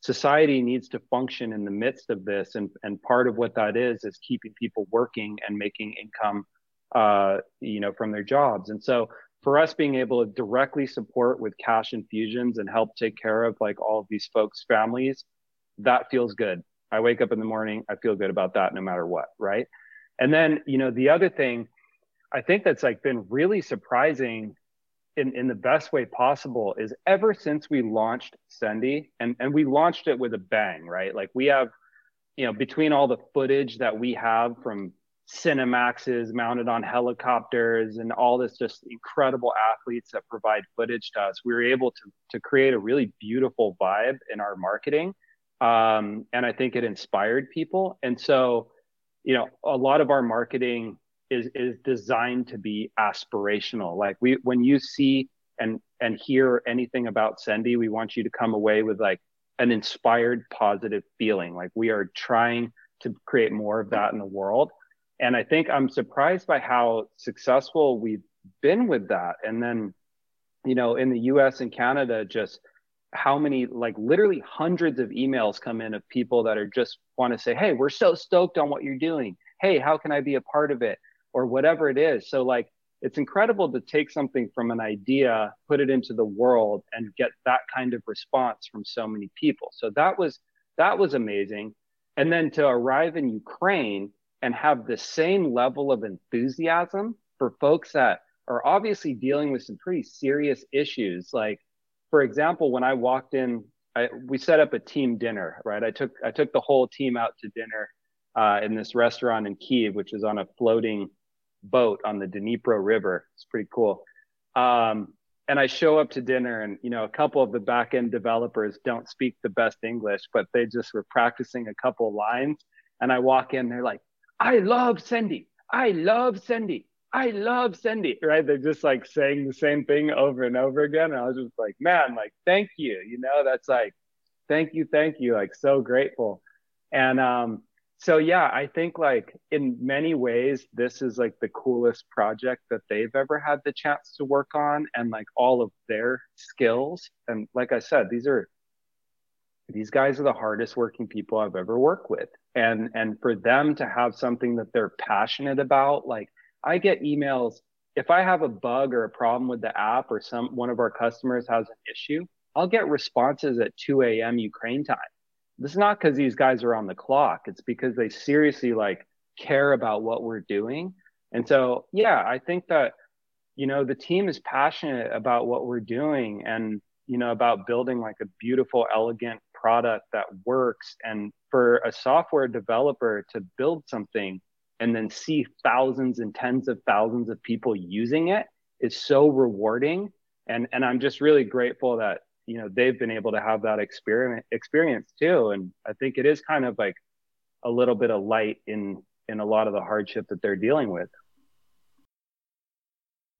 society needs to function in the midst of this and and part of what that is is keeping people working and making income uh you know from their jobs. And so for us being able to directly support with cash infusions and help take care of like all of these folks families that feels good i wake up in the morning i feel good about that no matter what right and then you know the other thing i think that's like been really surprising in, in the best way possible is ever since we launched Sendy and, and we launched it with a bang, right? Like we have, you know, between all the footage that we have from Cinemaxes mounted on helicopters and all this just incredible athletes that provide footage to us, we were able to, to create a really beautiful vibe in our marketing. Um, and I think it inspired people. And so, you know, a lot of our marketing is is designed to be aspirational. Like we when you see and and hear anything about Sendy, we want you to come away with like an inspired positive feeling. Like we are trying to create more of that in the world. And I think I'm surprised by how successful we've been with that. And then, you know, in the US and Canada, just how many like literally hundreds of emails come in of people that are just want to say, Hey, we're so stoked on what you're doing. Hey, how can I be a part of it? or whatever it is. So like it's incredible to take something from an idea, put it into the world and get that kind of response from so many people. So that was that was amazing. And then to arrive in Ukraine and have the same level of enthusiasm for folks that are obviously dealing with some pretty serious issues. Like, for example, when I walked in, I, we set up a team dinner, right? I took I took the whole team out to dinner uh, in this restaurant in Kiev, which is on a floating boat on the Dnipro River. It's pretty cool. Um, and I show up to dinner, and you know, a couple of the back end developers don't speak the best English, but they just were practicing a couple lines. And I walk in, they're like, "I love Sendy. I love Sendy. I love Sendy. Right? They're just like saying the same thing over and over again. And I was just like, "Man, like, thank you. You know, that's like, thank you, thank you. Like, so grateful." And um, so yeah, I think like in many ways, this is like the coolest project that they've ever had the chance to work on, and like all of their skills. And like I said, these are these guys are the hardest working people I've ever worked with, and and for them to have something that they're passionate about, like I get emails if I have a bug or a problem with the app, or some one of our customers has an issue, I'll get responses at 2 a.m. Ukraine time this is not because these guys are on the clock. It's because they seriously like care about what we're doing. And so, yeah, I think that, you know, the team is passionate about what we're doing and, you know, about building like a beautiful, elegant product that works. And for a software developer to build something and then see thousands and tens of thousands of people using it is so rewarding. And, and I'm just really grateful that you know they've been able to have that experience experience too and i think it is kind of like a little bit of light in in a lot of the hardship that they're dealing with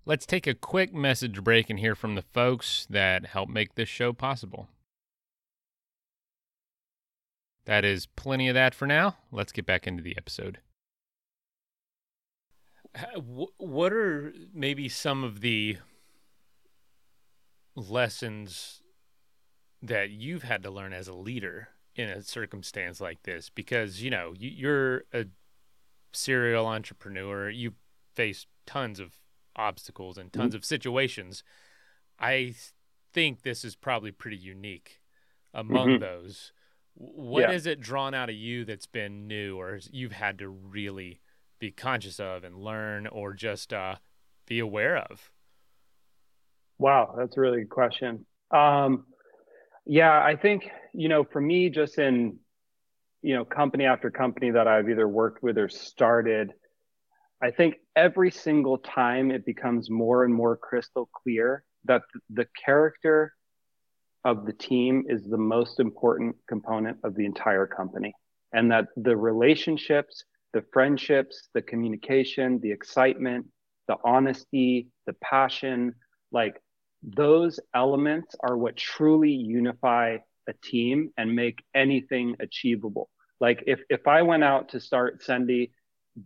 let's take a quick message break and hear from the folks that help make this show possible that is plenty of that for now. Let's get back into the episode. What are maybe some of the lessons that you've had to learn as a leader in a circumstance like this? Because you know you're a serial entrepreneur. You face tons of obstacles and tons mm-hmm. of situations. I think this is probably pretty unique among mm-hmm. those What yeah. is it drawn out of you that's been new or you've had to really be conscious of and learn or just uh, be aware of wow that's a really good question um, yeah, I think, you know, for me, just in, you know, company after company that I've either worked with or started, I think every single time it becomes more and more crystal clear that the character of the team is the most important component of the entire company. And that the relationships, the friendships, the communication, the excitement, the honesty, the passion, like those elements are what truly unify a team and make anything achievable. Like if if I went out to start Sendy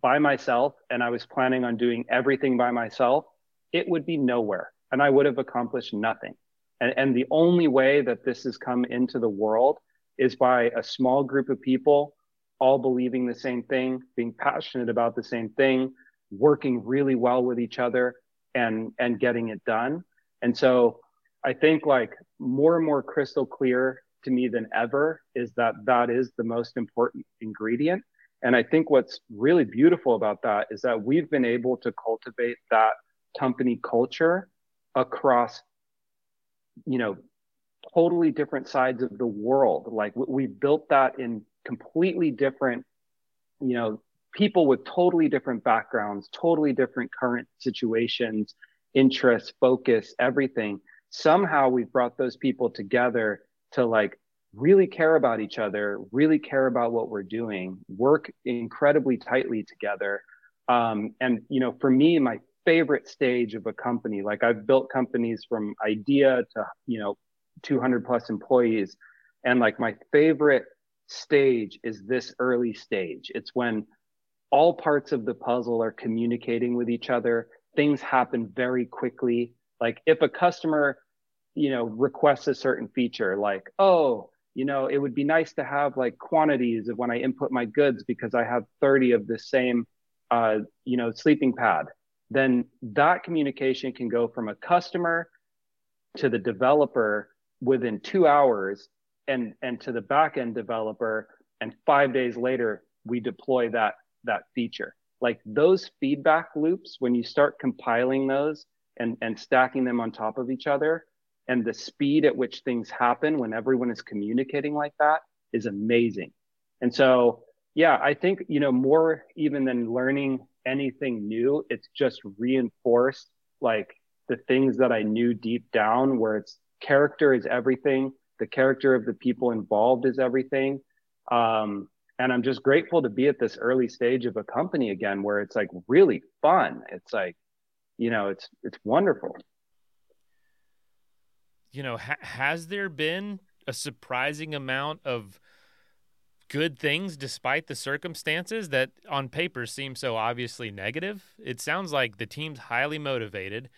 by myself and I was planning on doing everything by myself, it would be nowhere and I would have accomplished nothing. And, and the only way that this has come into the world is by a small group of people all believing the same thing, being passionate about the same thing, working really well with each other and and getting it done. And so I think like more and more crystal clear to me than ever is that that is the most important ingredient. And I think what's really beautiful about that is that we've been able to cultivate that company culture across, you know, totally different sides of the world. Like we built that in completely different, you know, people with totally different backgrounds, totally different current situations interests, focus, everything. Somehow we've brought those people together to like really care about each other, really care about what we're doing, work incredibly tightly together. Um, and, you know, for me, my favorite stage of a company, like I've built companies from idea to, you know, 200 plus employees. And like my favorite stage is this early stage. It's when all parts of the puzzle are communicating with each other things happen very quickly. Like if a customer, you know, requests a certain feature, like, oh, you know, it would be nice to have like quantities of when I input my goods because I have 30 of the same, uh, you know, sleeping pad. Then that communication can go from a customer to the developer within two hours and, and to the backend developer. And five days later, we deploy that, that feature like those feedback loops when you start compiling those and, and stacking them on top of each other and the speed at which things happen when everyone is communicating like that is amazing and so yeah i think you know more even than learning anything new it's just reinforced like the things that i knew deep down where it's character is everything the character of the people involved is everything. Um, and i'm just grateful to be at this early stage of a company again where it's like really fun. It's like you know it's it's wonderful. You know ha- has there been a surprising amount of good things despite the circumstances that on paper seem so obviously negative. It sounds like the team's highly motivated,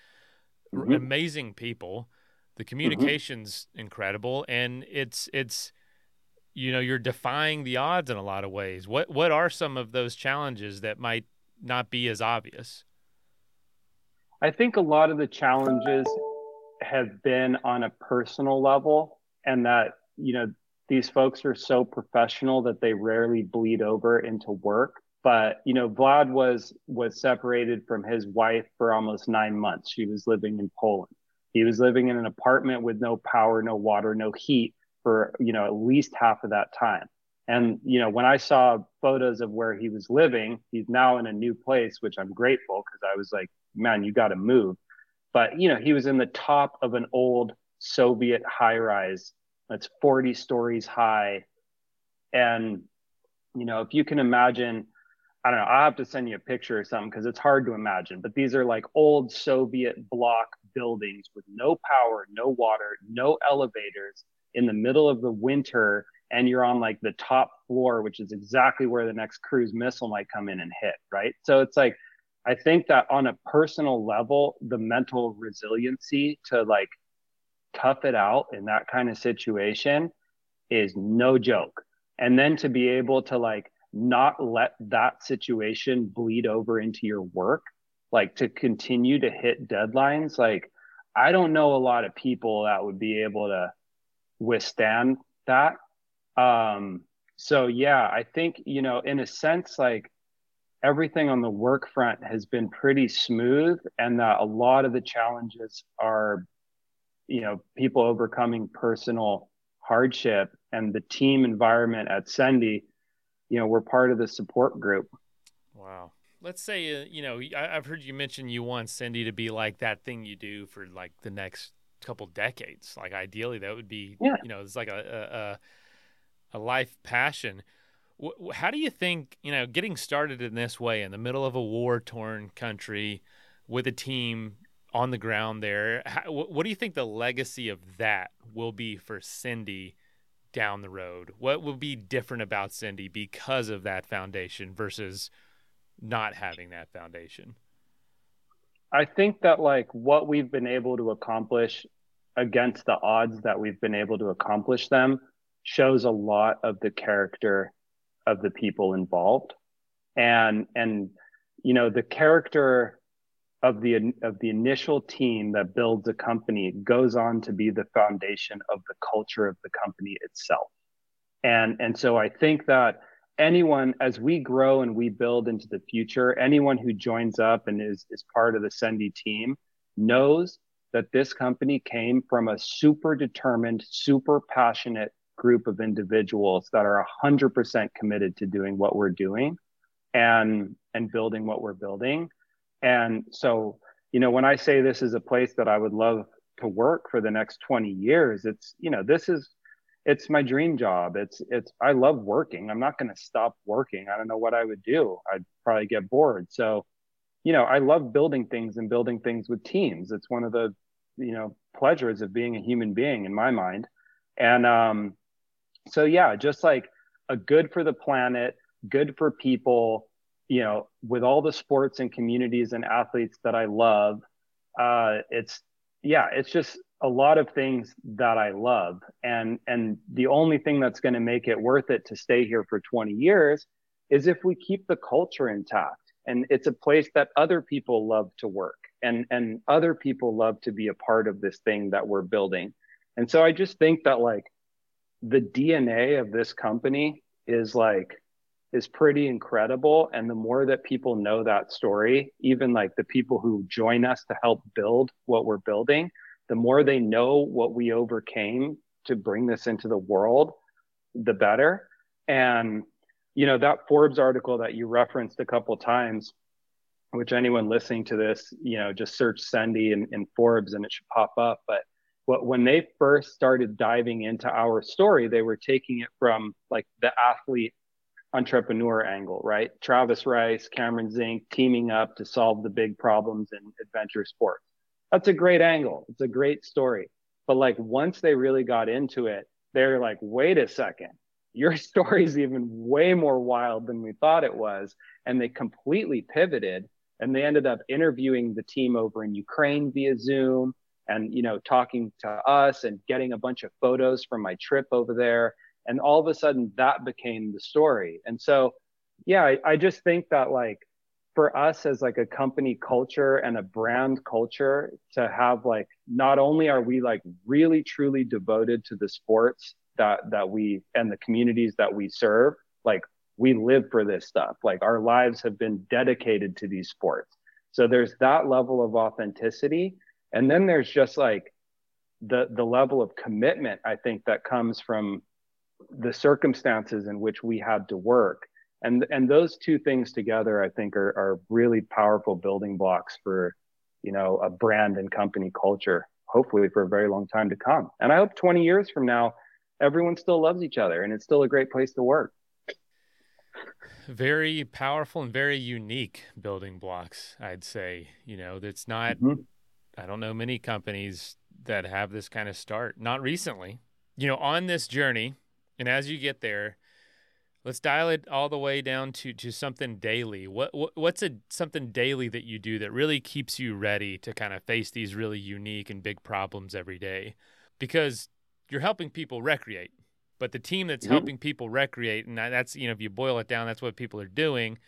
mm-hmm. amazing people. The mm-hmm. communication's mm-hmm. incredible, and it's it's you know you're defying the odds in a lot of ways. What what are some of those challenges that might not be as obvious? I think a lot of the challenges have been on a personal level, and that you know these folks are so professional that they rarely bleed over into work. But you know vlad was was separated from his wife for almost nine months. She was living in poland. He was living in an apartment with no power no water no heat for you know at least half of that time. And you know when i saw photos of where he was living he's now in a new place which i'm grateful because i was like man you got to move. But you know he was in the top of an old soviet high rise that's 40 stories high. And, you know, if you can imagine, I don't know, I'll have to send you a picture or something because it's hard to imagine, but these are like old Soviet block buildings with no power, no water, no elevators in the middle of the winter. And you're on like the top floor, which is exactly where the next cruise missile might come in and hit, right? So it's like, I think that on a personal level, the mental resiliency to like tough it out in that kind of situation is no joke. And then to be able to like not let that situation bleed over into your work, like to continue to hit deadlines, like I don't know a lot of people that would be able to withstand that. Um, so yeah, I think, you know, in a sense, like everything on the work front has been pretty smooth and that a lot of the challenges are you know people overcoming personal hardship and the team environment at Sendy, you know, we're part of the support group. Wow. Let's say, uh, you know, I, have heard you mention you want Sendy to be like that thing you do for like the next couple decades. Like ideally, that would be, yeah. you know, it's like a a, a life passion. How do you think, you know, getting started in this way in the middle of a war torn country with a team on the ground there. How, what do you think the legacy of that will be for Sendy down the road? What will be different about Sendy because of that foundation versus not having that foundation? I think that like what we've been able to accomplish against the odds that we've been able to accomplish them shows a lot of the character of the people involved and and you know the character of the of the initial team that builds a company goes on to be the foundation of the culture of the company itself. And and so i think that anyone as we grow and we build into the future anyone who joins up and is is part of the sendy team knows that this company came from a super determined super passionate group of individuals that are 100% committed to doing what we're doing and and building what we're building and so, you know, when I say this is a place that I would love to work for the next 20 years, it's, you know, this is, it's my dream job. It's, it's, I love working. I'm not going to stop working. I don't know what I would do. I'd probably get bored. So, you know, I love building things and building things with teams. It's one of the, you know, pleasures of being a human being in my mind. And, um, so yeah, just like a good for the planet, good for people, you know, with all the sports and communities and athletes that I love, uh, it's yeah, it's just a lot of things that I love, and and the only thing that's going to make it worth it to stay here for 20 years is if we keep the culture intact, and it's a place that other people love to work, and and other people love to be a part of this thing that we're building, and so I just think that like the DNA of this company is like is pretty incredible. And the more that people know that story, even like the people who join us to help build what we're building, the more they know what we overcame to bring this into the world, the better. And, you know, that Forbes article that you referenced a couple times, which anyone listening to this, you know, just search Sendy and, Forbes and it should pop up. But what, when they first started diving into our story, they were taking it from like the athlete entrepreneur angle, right? Travis Rice, Cameron Zink teaming up to solve the big problems in adventure sports. That's a great angle. It's a great story. But like once they really got into it, they're like, wait a second. your story is even way more wild than we thought it was. And they completely pivoted and they ended up interviewing the team over in Ukraine via Zoom and, you know, talking to us and getting a bunch of photos from my trip over there. And all of a sudden that became the story. And so, yeah, I, I just think that like for us as like a company culture and a brand culture to have like, not only are we like really truly devoted to the sports that that we and the communities that we serve like we live for this stuff. Like our lives have been dedicated to these sports. So there's that level of authenticity. And then there's just like the the level of commitment i think that comes from the circumstances in which we had to work and and those two things together i think are, are really powerful building blocks for you know a brand and company culture hopefully for a very long time to come and i hope 20 years from now everyone still loves each other and it's still a great place to work. Very powerful and very unique building blocks, I'd say. You know, it's not, mm-hmm. I don't know many companies that have this kind of start, not recently. You know, on this journey, and as you get there, let's dial it all the way down to to something daily. What, what what's a something daily that you do that really keeps you ready to kind of face these really unique and big problems every day? Because you're helping people recreate. But the team that's mm-hmm. helping people recreate, and that's you know if you boil it down, that's what people are doing,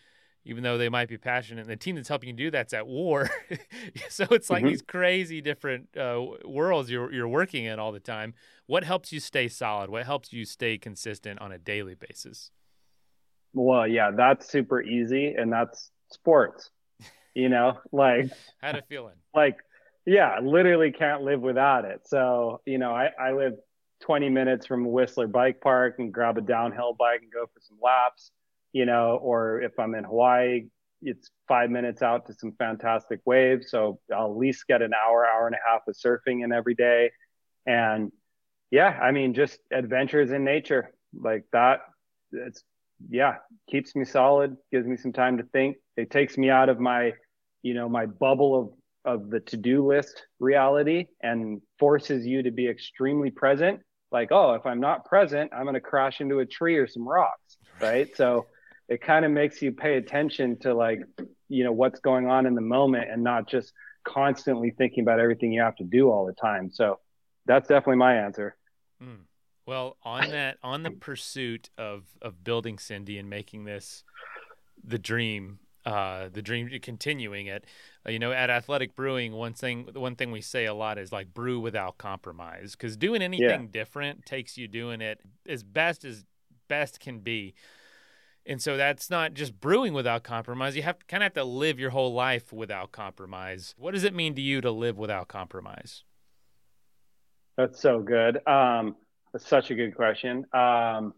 even though they might be passionate. And the team that's helping you do that's at war, so it's like mm-hmm. these crazy different uh, worlds you're you're working in all the time. What helps you stay solid? What helps you stay consistent on a daily basis? Well, yeah, that's super easy, and that's sports. You know, like had a feeling. Like, yeah, literally can't live without it. So, you know, I I live 20 minutes from Whistler Bike Park and grab a downhill bike and go for some laps, you know, or if I'm in Hawaii, it's five minutes out to some fantastic waves. So I'll at least get an hour, hour and a half of surfing in every day. And yeah, I mean, just adventures in nature like that. It's, yeah, keeps me solid, gives me some time to think. It takes me out of my, you know, my bubble of of the to-do list reality and forces you to be extremely present like oh if i'm not present i'm going to crash into a tree or some rocks right so it kind of makes you pay attention to like you know what's going on in the moment and not just constantly thinking about everything you have to do all the time so that's definitely my answer mm. well on that on the pursuit of of building sendy and making this the dream uh, the dream continuing it. Uh, you know, at Athletic Brewing, one thing one thing we say a lot is like brew without compromise because doing anything yeah. different takes you doing it as best as best can be. And so that's not just brewing without compromise. You have kind of have to live your whole life without compromise. What does it mean to you to live without compromise? That's so good. Um, that's such a good question. Um,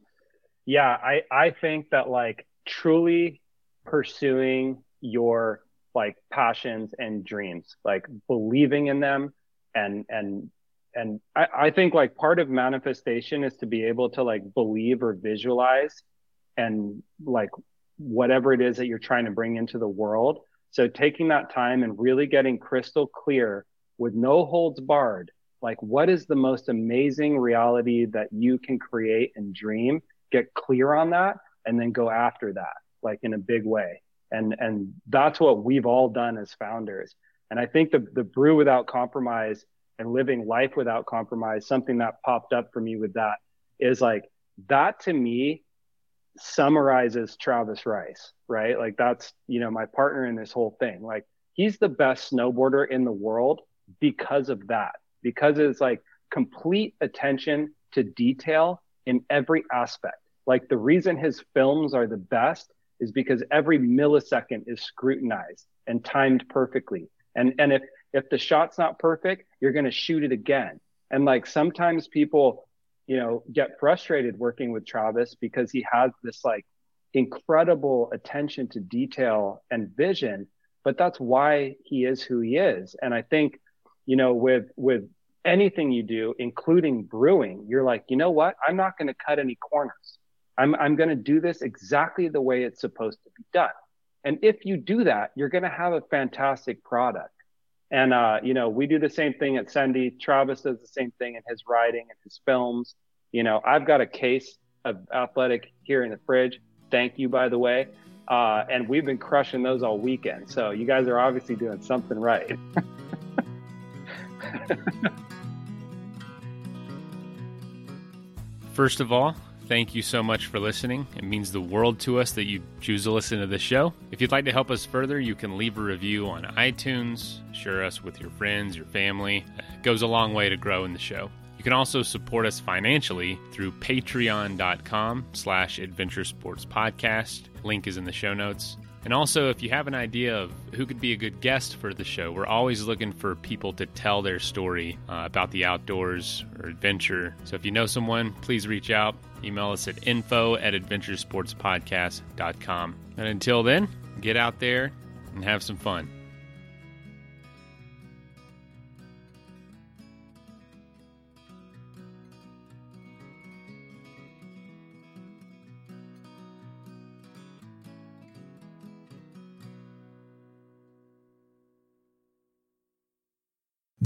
yeah, I I think that like truly pursuing your like passions and dreams, like believing in them and and and I, I think like part of manifestation is to be able to like believe or visualize and like whatever it is that you're trying to bring into the world. So taking that time and really getting crystal clear with no holds barred, like what is the most amazing reality that you can create and dream, get clear on that, and then go after that like in a big way. And and that's what we've all done as founders. And I think the the brew without compromise and living life without compromise, something that popped up for me with that is like that to me summarizes Travis Rice, right? Like that's, you know, my partner in this whole thing. Like he's the best snowboarder in the world because of that, because it's like complete attention to detail in every aspect. Like the reason his films are the best is because every millisecond is scrutinized and timed perfectly. And and if if the shot's not perfect, you're going to shoot it again. And like sometimes people, you know, get frustrated working with Travis because he has this like incredible attention to detail and vision, but that's why he is who he is. And I think, you know, with with anything you do, including brewing, you're like, you know what? I'm not going to cut any corners. I'm, I'm going to do this exactly the way it's supposed to be done. And if you do that, you're going to have a fantastic product. And, uh, you know, we do the same thing at Sendy. Travis does the same thing in his writing and his films. You know, I've got a case of athletic here in the fridge. Thank you, by the way. Uh, and we've been crushing those all weekend. So you guys are obviously doing something right. First of all, thank you so much for listening. It means the world to us that you choose to listen to the show. If you'd like to help us further, you can leave a review on iTunes, share us with your friends, your family. It goes a long way to grow in the show. You can also support us financially through patreon.com slash adventure sports podcast. Link is in the show notes. And also, if you have an idea of who could be a good guest for the show, we're always looking for people to tell their story uh, about the outdoors or adventure. So if you know someone, please reach out. Email us at info at adventuresportspodcast.com. And until then, get out there and have some fun.